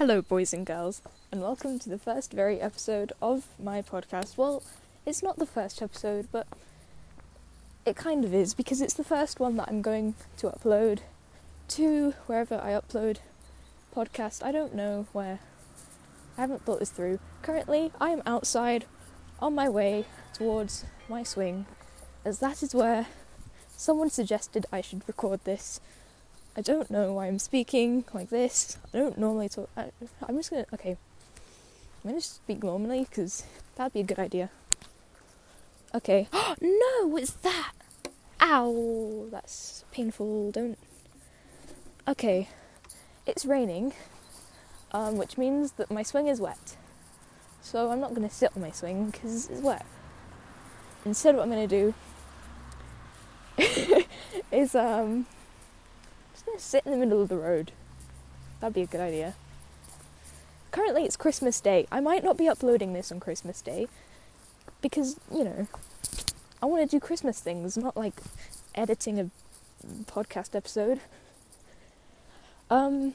Hello, boys and girls, and welcome to the first very episode of my podcast. Well, it's not the first episode, but it kind of is because it's the first one that I'm going to upload to wherever I upload podcast. I don't know where. I haven't thought this through. Currently, I am outside on my way towards my swing, as that is where someone suggested I should record this I don't know why I'm speaking like this. I don't normally talk. I, am just gonna. Okay. I'm gonna speak normally because that'd be a good idea. Okay. no, what's that? Ow! That's painful. Don't. Okay. It's raining, um, which means that my swing is wet. So I'm not gonna sit on my swing because it's wet. Instead, what I'm gonna do is um just gonna sit in the middle of the road. That'd be a good idea. Currently, it's Christmas Day. I might not be uploading this on Christmas Day because, you know, I want to do Christmas things, not like editing a podcast episode. Um,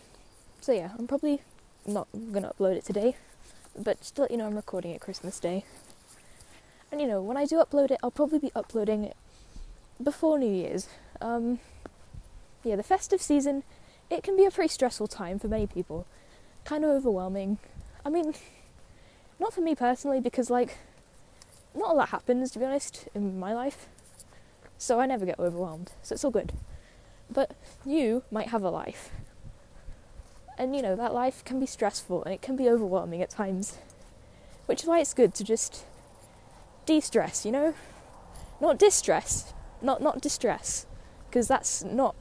so yeah, I'm probably not gonna upload it today, but just to let you know, I'm recording it Christmas Day. And you know, when I do upload it, I'll probably be uploading it before New Year's. Um, yeah, the festive season, it can be a pretty stressful time for many people. Kind of overwhelming. I mean, not for me personally, because, like, not a lot happens, to be honest, in my life. So I never get overwhelmed. So it's all good. But you might have a life. And, you know, that life can be stressful and it can be overwhelming at times. Which is why it's good to just de stress, you know? Not distress. Not, not distress. Because that's not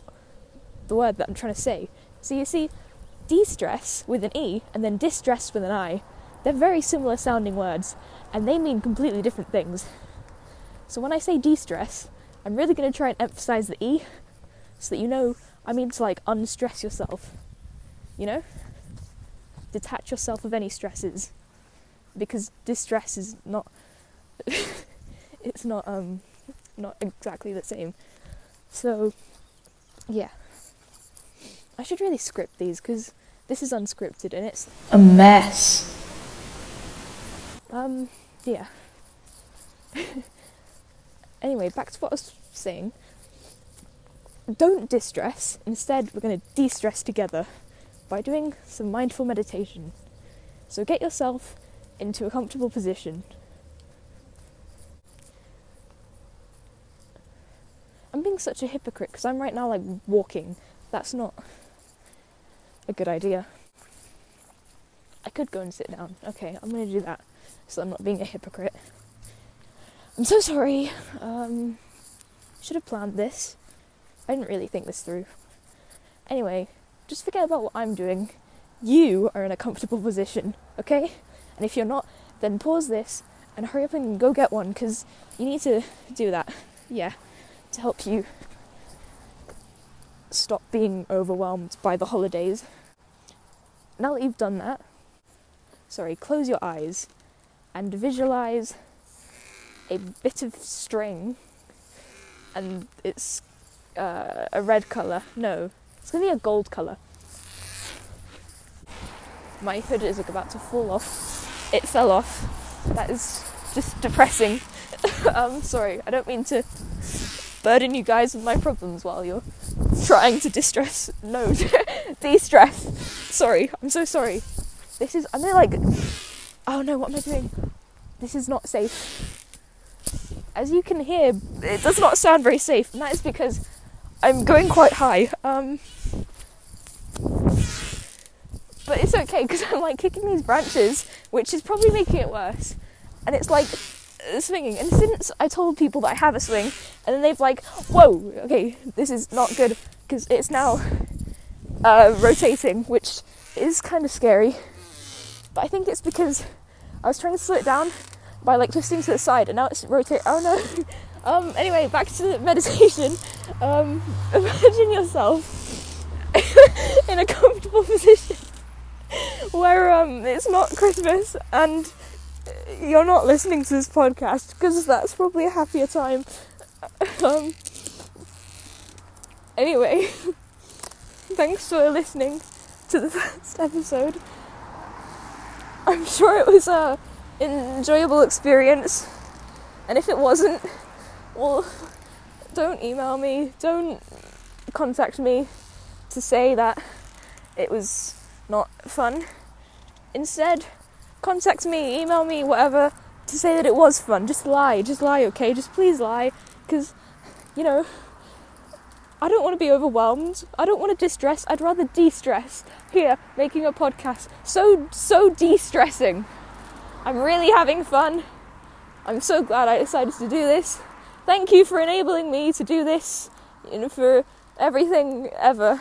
the word that I'm trying to say. So you see, de stress with an E and then distress with an I, they're very similar sounding words and they mean completely different things. So when I say de stress, I'm really going to try and emphasize the E so that you know I mean to like unstress yourself. You know? Detach yourself of any stresses. Because distress is not it's not um not exactly the same. So yeah. I should really script these because this is unscripted and it's a mess. Um, yeah. anyway, back to what I was saying. Don't distress. Instead, we're going to de stress together by doing some mindful meditation. So get yourself into a comfortable position. I'm being such a hypocrite because I'm right now like walking. That's not a good idea. I could go and sit down. Okay, I'm gonna do that so I'm not being a hypocrite. I'm so sorry. Um, should have planned this. I didn't really think this through. Anyway, just forget about what I'm doing. You are in a comfortable position, okay? And if you're not, then pause this and hurry up and go get one because you need to do that. Yeah, to help you stop being overwhelmed by the holidays. Now that you've done that, sorry, close your eyes and visualize a bit of string and it's uh, a red colour. No, it's gonna be a gold colour. My hood is about to fall off. It fell off. That is just depressing. um, sorry, I don't mean to burden you guys with my problems while you're trying to distress. No, de-stress. Sorry, I'm so sorry. This is. I'm like. Oh no, what am I doing? This is not safe. As you can hear, it does not sound very safe, and that is because I'm going quite high. Um, but it's okay because I'm like kicking these branches, which is probably making it worse. And it's like swinging. And since I told people that I have a swing, and then they've like, whoa, okay, this is not good because it's now uh, rotating, which is kind of scary. But I think it's because I was trying to slow it down by like twisting to the side, and now it's rotating. Oh no. Um, anyway, back to meditation. Um, imagine yourself in a comfortable position where um, it's not Christmas and you're not listening to this podcast because that's probably a happier time. Um, anyway, thanks for listening to the first episode. I'm sure it was a enjoyable experience. And if it wasn't, well, don't email me, don't contact me to say that it was not fun. Instead, contact me, email me, whatever, to say that it was fun. Just lie, just lie, okay? Just please lie, because, you know, I don't want to be overwhelmed. I don't want to distress. I'd rather de stress. Here, making a podcast. So, so de stressing. I'm really having fun. I'm so glad I decided to do this. Thank you for enabling me to do this and for everything ever.